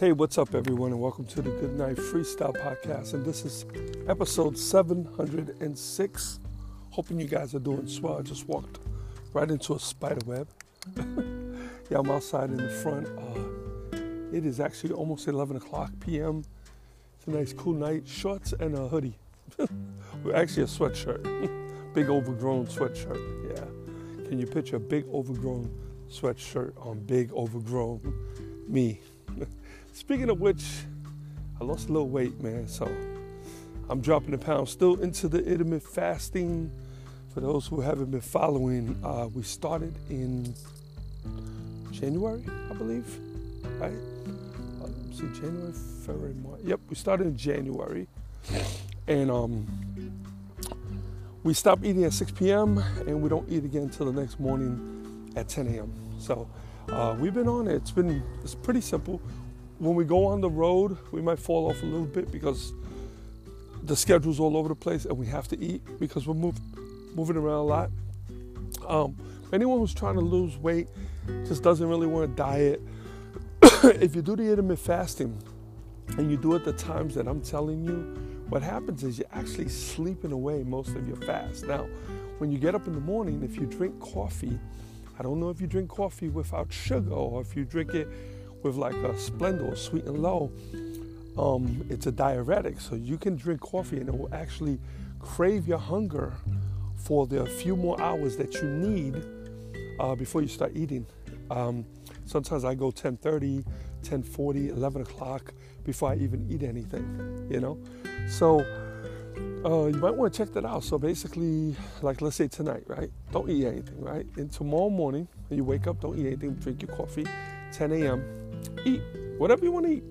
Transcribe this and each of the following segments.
Hey, what's up, everyone, and welcome to the Good Night Freestyle Podcast. And this is episode 706. Hoping you guys are doing swell. I just walked right into a spider web. yeah, I'm outside in the front. Uh, it is actually almost 11 o'clock p.m. It's a nice, cool night. Shorts and a hoodie. actually, a sweatshirt. big, overgrown sweatshirt. Yeah. Can you picture a big, overgrown sweatshirt on big, overgrown me? Speaking of which, I lost a little weight, man. So I'm dropping the pounds. Still into the intermittent fasting. For those who haven't been following, uh, we started in January, I believe. Right? Uh, see, January, February, March. Yep, we started in January, and um, we stopped eating at 6 p.m. and we don't eat again until the next morning at 10 a.m. So uh, we've been on it. It's been it's pretty simple when we go on the road, we might fall off a little bit because the schedule's all over the place and we have to eat because we're move, moving around a lot. Um, anyone who's trying to lose weight just doesn't really want to diet. if you do the intermittent fasting and you do it the times that I'm telling you, what happens is you're actually sleeping away most of your fast. Now, when you get up in the morning, if you drink coffee, I don't know if you drink coffee without sugar or if you drink it with like a Splenda or Sweet and Low, um, it's a diuretic. So you can drink coffee and it will actually crave your hunger for the few more hours that you need uh, before you start eating. Um, sometimes I go 10:30, 10:40, 11 o'clock before I even eat anything. You know, so uh, you might want to check that out. So basically, like let's say tonight, right? Don't eat anything, right? And tomorrow morning, you wake up, don't eat anything. Drink your coffee. 10 a.m eat whatever you want to eat.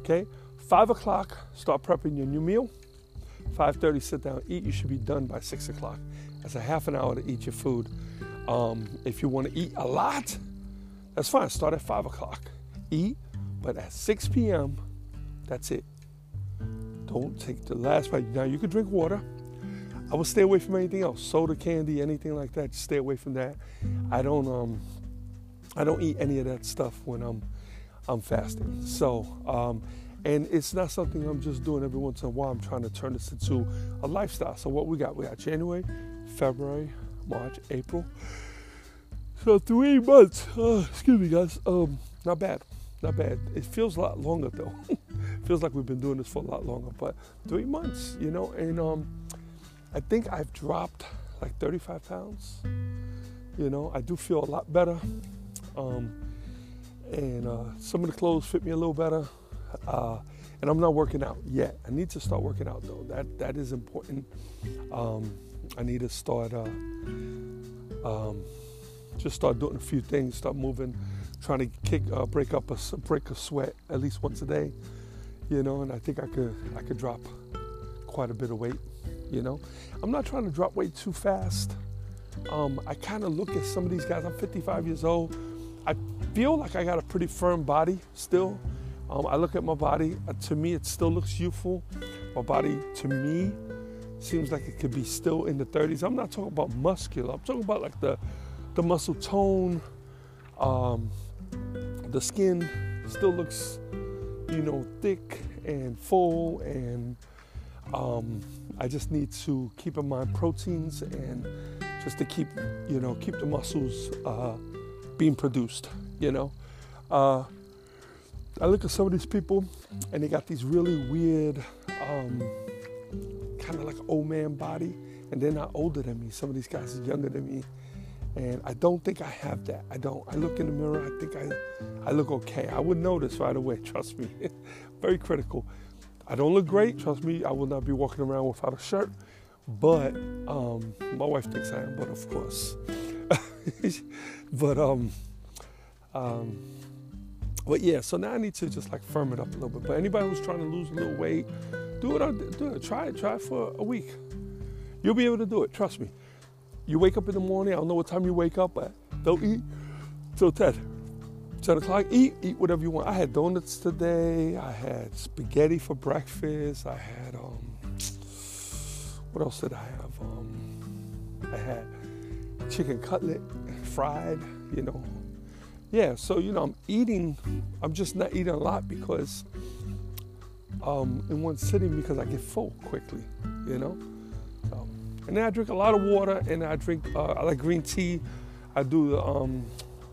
Okay, five o'clock, start prepping your new meal. 5:30, sit down, eat. You should be done by six o'clock. That's a half an hour to eat your food. Um, if you want to eat a lot, that's fine. Start at five o'clock, eat, but at 6 p.m., that's it. Don't take the last bite. Now you can drink water. I would stay away from anything else, soda, candy, anything like that. Just stay away from that. I don't um, I don't eat any of that stuff when I'm I'm fasting. So, um, and it's not something I'm just doing every once in a while. I'm trying to turn this into a lifestyle. So, what we got? We got January, February, March, April. So, three months. Uh, excuse me, guys. Um, not bad. Not bad. It feels a lot longer, though. feels like we've been doing this for a lot longer, but three months, you know, and um, I think I've dropped like 35 pounds. You know, I do feel a lot better. Um, and uh, some of the clothes fit me a little better. Uh, and I'm not working out yet. I need to start working out though. That that is important. Um, I need to start uh, um, just start doing a few things. Start moving, trying to kick uh, break up a break a sweat at least once a day. You know, and I think I could I could drop quite a bit of weight. You know, I'm not trying to drop weight too fast. Um, I kind of look at some of these guys. I'm 55 years old I feel like I got a pretty firm body still. Um, I look at my body, uh, to me, it still looks youthful. My body, to me, seems like it could be still in the 30s. I'm not talking about muscular, I'm talking about like the, the muscle tone. Um, the skin still looks, you know, thick and full, and um, I just need to keep in mind proteins and just to keep, you know, keep the muscles. Uh, being produced, you know. Uh, I look at some of these people and they got these really weird, um, kind of like old man body, and they're not older than me. Some of these guys are younger than me. And I don't think I have that. I don't. I look in the mirror, I think I, I look okay. I would notice right away, trust me. Very critical. I don't look great, trust me. I will not be walking around without a shirt, but um, my wife thinks I am, but of course. but um, um, but yeah. So now I need to just like firm it up a little bit. But anybody who's trying to lose a little weight, do it. Do it. Try it. Try it for a week. You'll be able to do it. Trust me. You wake up in the morning. I don't know what time you wake up, but don't eat till 10. 10 o'clock, eat, eat whatever you want. I had donuts today. I had spaghetti for breakfast. I had, um, what else did I have? Um, I had chicken cutlet, fried, you know. Yeah, so, you know, I'm eating, I'm just not eating a lot because, um, in one sitting because I get full quickly, you know. And then I drink a lot of water and I drink, uh, I like green tea. I do the, um,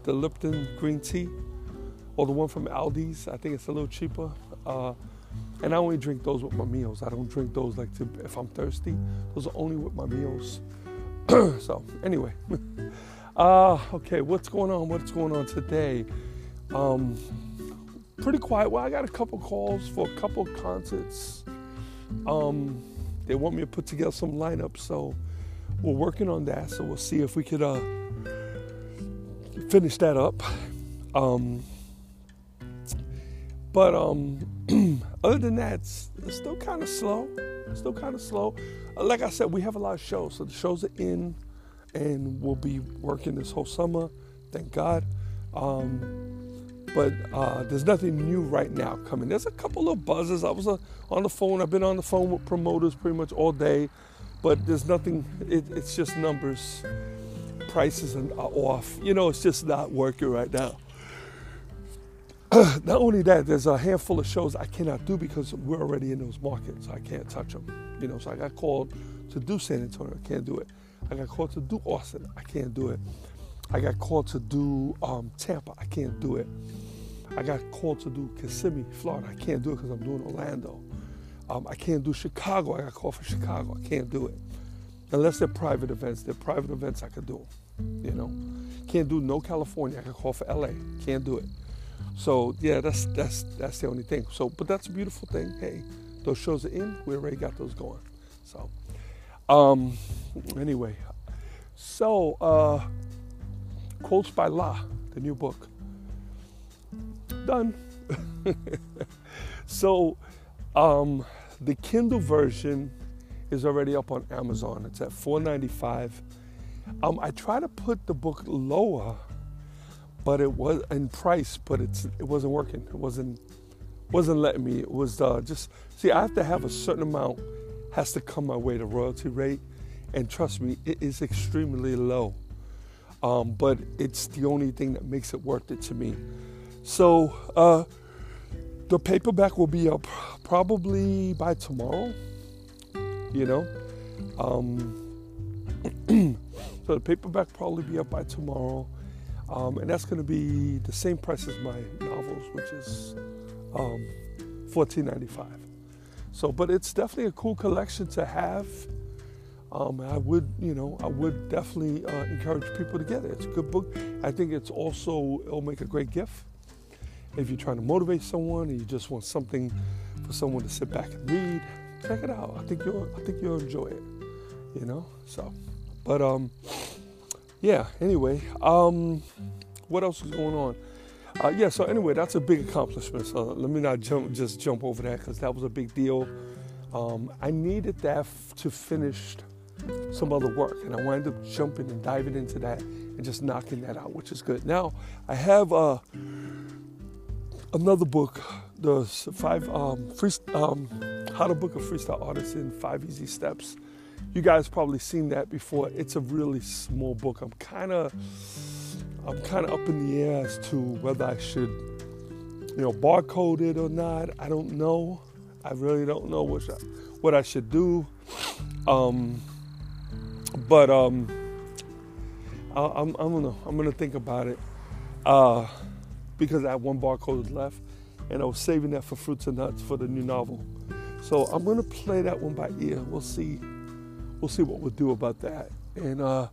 the Lipton green tea or the one from Aldi's. I think it's a little cheaper. Uh, and I only drink those with my meals. I don't drink those like to, if I'm thirsty. Those are only with my meals. so anyway, uh, okay, what's going on? What's going on today? Um, pretty quiet. Well, I got a couple calls for a couple concerts. Um, they want me to put together some lineups, so we're working on that. So we'll see if we could uh, finish that up. Um, but um, other than that, it's, it's still kind of slow. It's still kind of slow. Uh, like I said, we have a lot of shows, so the shows are in, and we'll be working this whole summer. Thank God. Um, but uh, there's nothing new right now coming. There's a couple of buzzes. I was uh, on the phone. I've been on the phone with promoters pretty much all day, but there's nothing. It, it's just numbers. Prices are off. You know, it's just not working right now. not only that, there's a handful of shows I cannot do because we're already in those markets. I can't touch them. You know, so I got called to do San Antonio. I can't do it. I got called to do Austin. I can't do it. I got called to do um, Tampa. I can't do it. I got called to do Kissimmee, Florida. I can't do it because I'm doing Orlando. Um, I can't do Chicago. I got called for Chicago. I can't do it. Unless they're private events. They're private events, I could do. You know? Can't do no California. I got called for LA. Can't do it. So yeah, that's that's that's the only thing. So, but that's a beautiful thing. Hey, those shows are in. We already got those going. So, um, anyway, so uh, quotes by Laz, the new book. Done. so, um, the Kindle version is already up on Amazon. It's at $4.95. Um, I try to put the book lower but it was in price, but it's it wasn't working. It wasn't wasn't letting me. It was uh, just see. I have to have a certain amount has to come my way. The royalty rate, and trust me, it is extremely low. Um, but it's the only thing that makes it worth it to me. So uh, the paperback will be up probably by tomorrow. You know, um, so the paperback probably be up by tomorrow. Um, and that's going to be the same price as my novels, which is um, $14.95. So, but it's definitely a cool collection to have. Um, I would, you know, I would definitely uh, encourage people to get it. It's a good book. I think it's also it'll make a great gift if you're trying to motivate someone and you just want something for someone to sit back and read. Check it out. I think you'll, I think you'll enjoy it. You know, so, but um, yeah, anyway, um, what else is going on? Uh, yeah, so anyway, that's a big accomplishment. So let me not jump, just jump over that because that was a big deal. Um, I needed that f- to finish some other work, and I wound up jumping and diving into that and just knocking that out, which is good. Now I have uh, another book, the five um, free, um, how to book a freestyle artist in five easy steps you guys probably seen that before. It's a really small book. I'm kind of I'm kind of up in the air as to whether I should you know barcode it or not. I don't know. I really don't know what I, what I should do. Um, but um, I, I'm I'm gonna I'm gonna think about it uh, because I have one barcode left, and I was saving that for fruits and nuts for the new novel. So I'm gonna play that one by ear. We'll see we'll see what we'll do about that. And uh,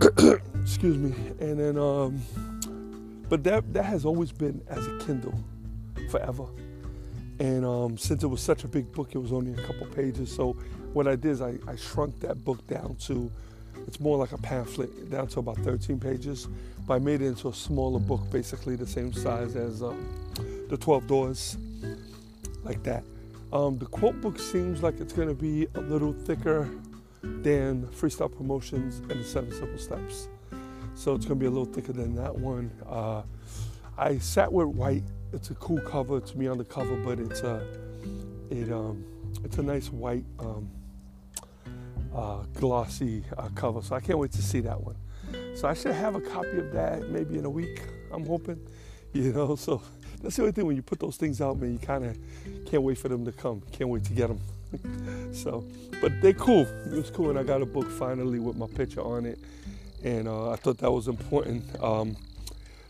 excuse me. And then, um, but that that has always been as a Kindle, forever. And um, since it was such a big book, it was only a couple pages. So what I did is I, I shrunk that book down to, it's more like a pamphlet, down to about 13 pages. But I made it into a smaller book, basically the same size as um, the 12 Doors, like that. Um, the quote book seems like it's going to be a little thicker than Freestyle Promotions and the Seven Simple Steps. So it's going to be a little thicker than that one. Uh, I sat with white. It's a cool cover. It's me on the cover, but it's a it um it's a nice white um, uh, glossy uh, cover. So I can't wait to see that one. So I should have a copy of that maybe in a week. I'm hoping, you know. So that's the only thing when you put those things out, man. You kind of can't wait for them to come. Can't wait to get them. so, but they're cool. It was cool, and I got a book finally with my picture on it, and uh, I thought that was important. Um,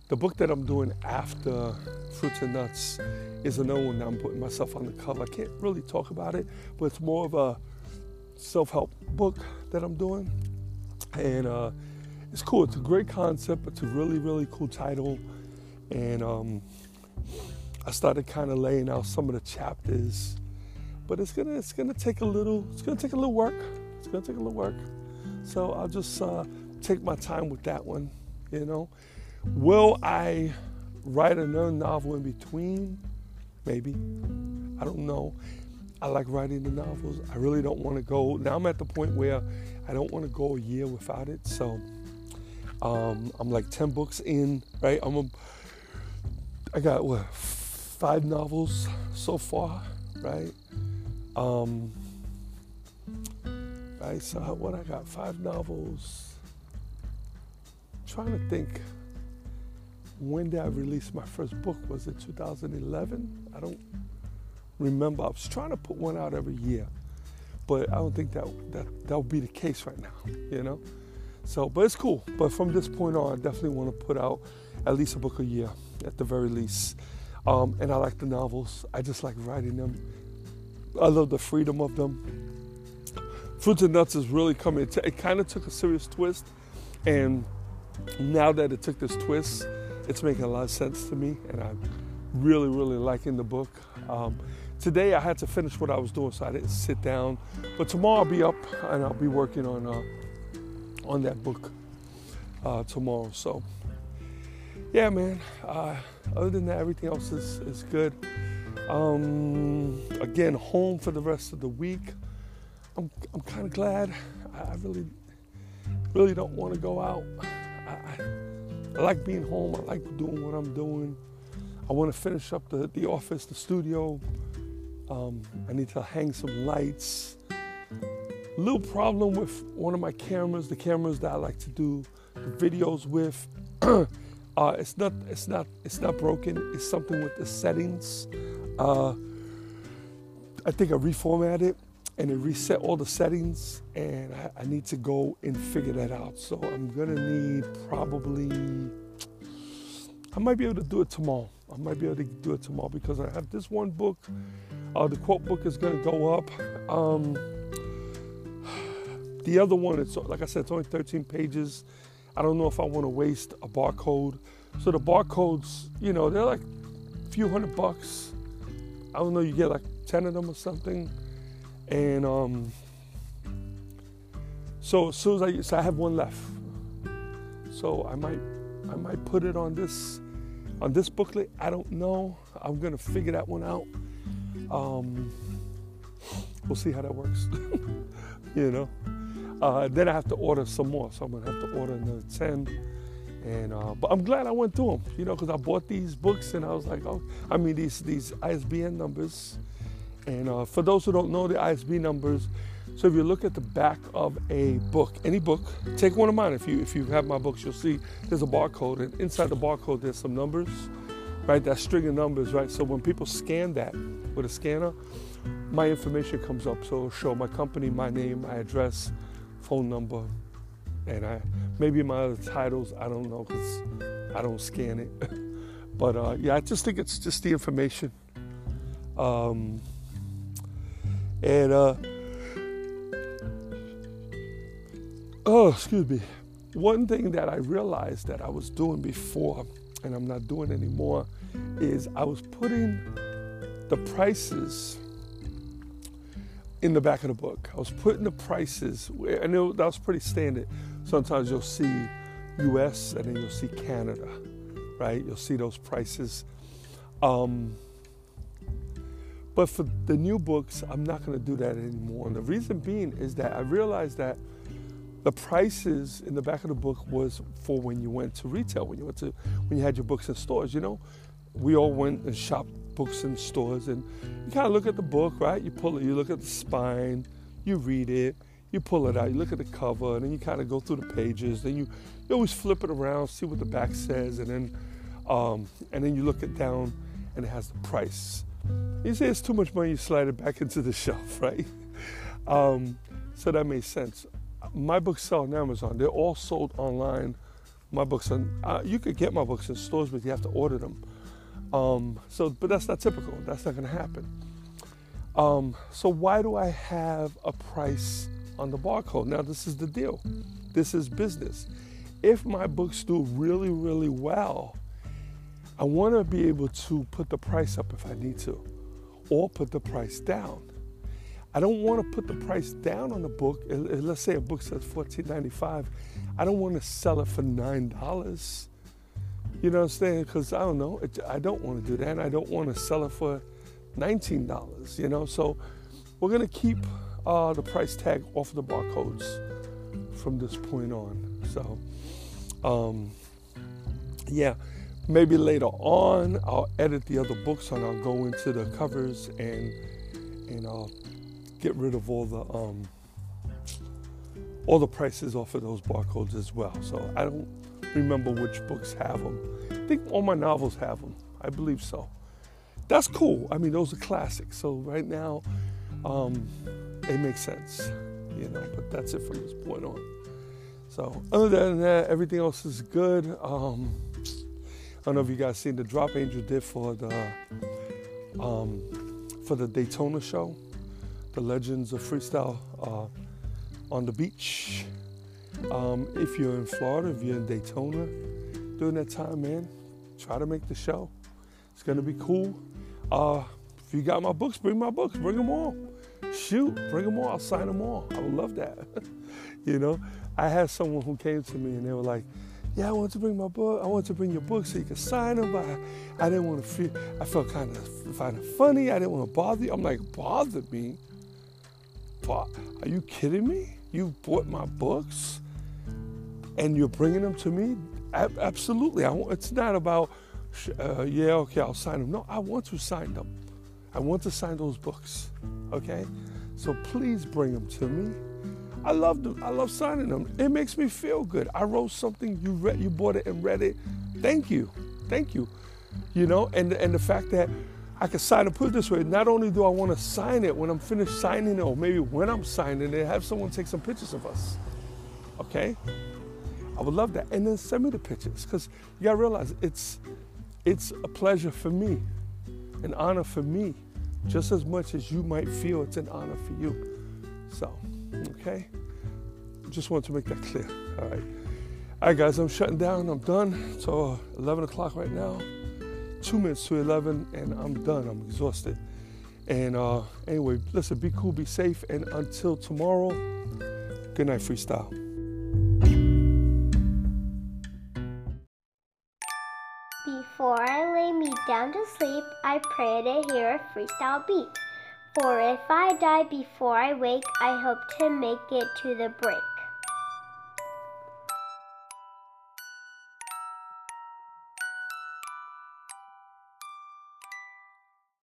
the book that I'm doing after Fruits and Nuts is another one that I'm putting myself on the cover. I can't really talk about it, but it's more of a self-help book that I'm doing, and uh, it's cool. It's a great concept. It's a really, really cool title, and um, I started kind of laying out some of the chapters, but it's gonna it's gonna take a little it's gonna take a little work. It's gonna take a little work. So I'll just uh, take my time with that one. You know, will I write another novel in between? Maybe. I don't know. I like writing the novels. I really don't want to go. Now I'm at the point where I don't want to go a year without it. So um, I'm like 10 books in, right? I'm a, I got what five novels so far, right? Um, right. So what I got five novels. I'm trying to think. When did I release my first book? Was it 2011? I don't remember. I was trying to put one out every year, but I don't think that that that would be the case right now. You know. So, but it's cool. But from this point on, I definitely want to put out at least a book a year, at the very least. Um, and I like the novels. I just like writing them. I love the freedom of them. Fruits and Nuts is really coming. It, t- it kind of took a serious twist, and now that it took this twist, it's making a lot of sense to me, and I'm really, really liking the book. Um, today I had to finish what I was doing, so I didn't sit down. But tomorrow I'll be up and I'll be working on uh, on that book uh, tomorrow. So yeah, man. Uh, other than that, everything else is, is good. Um, again, home for the rest of the week. I'm, I'm kind of glad. I, I, really, really don't want to go out. I, like being home. I like doing what I'm doing. I want to finish up the, the office, the studio. Um, I need to hang some lights. Little problem with one of my cameras, the cameras that I like to do the videos with. Uh, it's not it's not it's not broken. It's something with the settings. Uh, I think I reformatted it and it reset all the settings, and I, I, need to go and figure that out. So I'm gonna need probably I might be able to do it tomorrow. I might be able to do it tomorrow because I have this one book. Uh, the quote book is gonna go up. Um, the other one, it's like I said, it's only 13 pages. I don't know if I want to waste a barcode. So the barcodes, you know, they're like a few hundred bucks. I don't know, you get like 10 of them or something. And um, so as soon as I, so I have one left. So I might, I might put it on this, on this booklet. I don't know. I'm gonna figure that one out. Um, we'll see how that works. you know. Uh, then I have to order some more, so I'm gonna have to order another ten. And uh, but I'm glad I went through them, you know, because I bought these books and I was like, oh, I mean these these ISBN numbers. And uh, for those who don't know the ISBN numbers, so if you look at the back of a book, any book, take one of mine. If you if you have my books, you'll see there's a barcode, and inside the barcode there's some numbers, right? That string of numbers, right? So when people scan that with a scanner, my information comes up. So it'll show my company, my name, my address phone number, and I maybe my other titles I don't know because I don't scan it. but uh, yeah, I just think it's just the information. Um, and uh, oh, excuse me. One thing that I realized that I was doing before, and I'm not doing anymore, is I was putting the prices in the back of the book. I was putting the prices, I know that was pretty standard. Sometimes you'll see US and then you'll see Canada, right? You'll see those prices. Um, but for the new books, I'm not going to do that anymore. And the reason being is that I realized that the prices in the back of the book was for when you went to retail, when you went to when you had your books in stores. You know, we all went and shopped books in stores, and you kind of look at the book, right? You pull it, you look at the spine, you read it, you pull it out, you look at the cover, and then you kind of go through the pages. Then you, you always flip it around, see what the back says, and then um, and then you look it down, and it has the price. You say it's too much money, you slide it back into the shelf, right? Um, so that makes sense. My books sell on Amazon. They're all sold online. My books, are, uh, you could get my books in stores, but you have to order them. Um, so, but that's not typical. That's not going to happen. Um, so why do I have a price on the barcode? Now, this is the deal. This is business. If my books do really, really well, I want to be able to put the price up if I need to, or put the price down. I don't want to put the price down on the book. Let's say a book says $14.95. I don't want to sell it for $9. You know what I'm saying? Because I don't know. I don't want to do that. And I don't want to sell it for $19, you know? So we're going to keep uh, the price tag off the barcodes from this point on. So, um, yeah maybe later on I'll edit the other books and I'll go into the covers and and I'll get rid of all the um, all the prices off of those barcodes as well. So I don't remember which books have them. I think all my novels have them. I believe so. That's cool. I mean, those are classics. So right now, um, it makes sense, you know. But that's it from this point on. So other than that, everything else is good. Um, don't know if you guys seen the drop Angel did for the um, for the Daytona show, the Legends of Freestyle uh, on the beach. Um, if you're in Florida, if you're in Daytona during that time, man, try to make the show. It's gonna be cool. Uh, if you got my books, bring my books. Bring them all. Shoot, bring them all. I'll sign them all. I would love that. you know, I had someone who came to me and they were like, yeah, I want to bring my book. I want to bring your book so you can sign them. But I, I didn't want to feel, I felt kind of find it funny. I didn't want to bother you. I'm like, bother me? Are you kidding me? You bought my books and you're bringing them to me? absolutely. I, it's not about, uh, yeah, okay, I'll sign them. No, I want to sign them. I want to sign those books. Okay? So please bring them to me. I love them. I love signing them. It makes me feel good. I wrote something, you read, you bought it and read it. Thank you, thank you. You know, and and the fact that I can sign it. Put it this way: not only do I want to sign it when I'm finished signing it, or maybe when I'm signing it, have someone take some pictures of us. Okay, I would love that, and then send me the pictures because you gotta realize it's it's a pleasure for me, an honor for me, just as much as you might feel it's an honor for you. So. Okay? Just want to make that clear. All right. All right, guys, I'm shutting down. I'm done. So 11 o'clock right now. Two minutes to 11, and I'm done. I'm exhausted. And uh, anyway, listen, be cool, be safe, and until tomorrow, good night, freestyle. Before I lay me down to sleep, I pray to hear a freestyle beat. For if I die before I wake, I hope to make it to the break.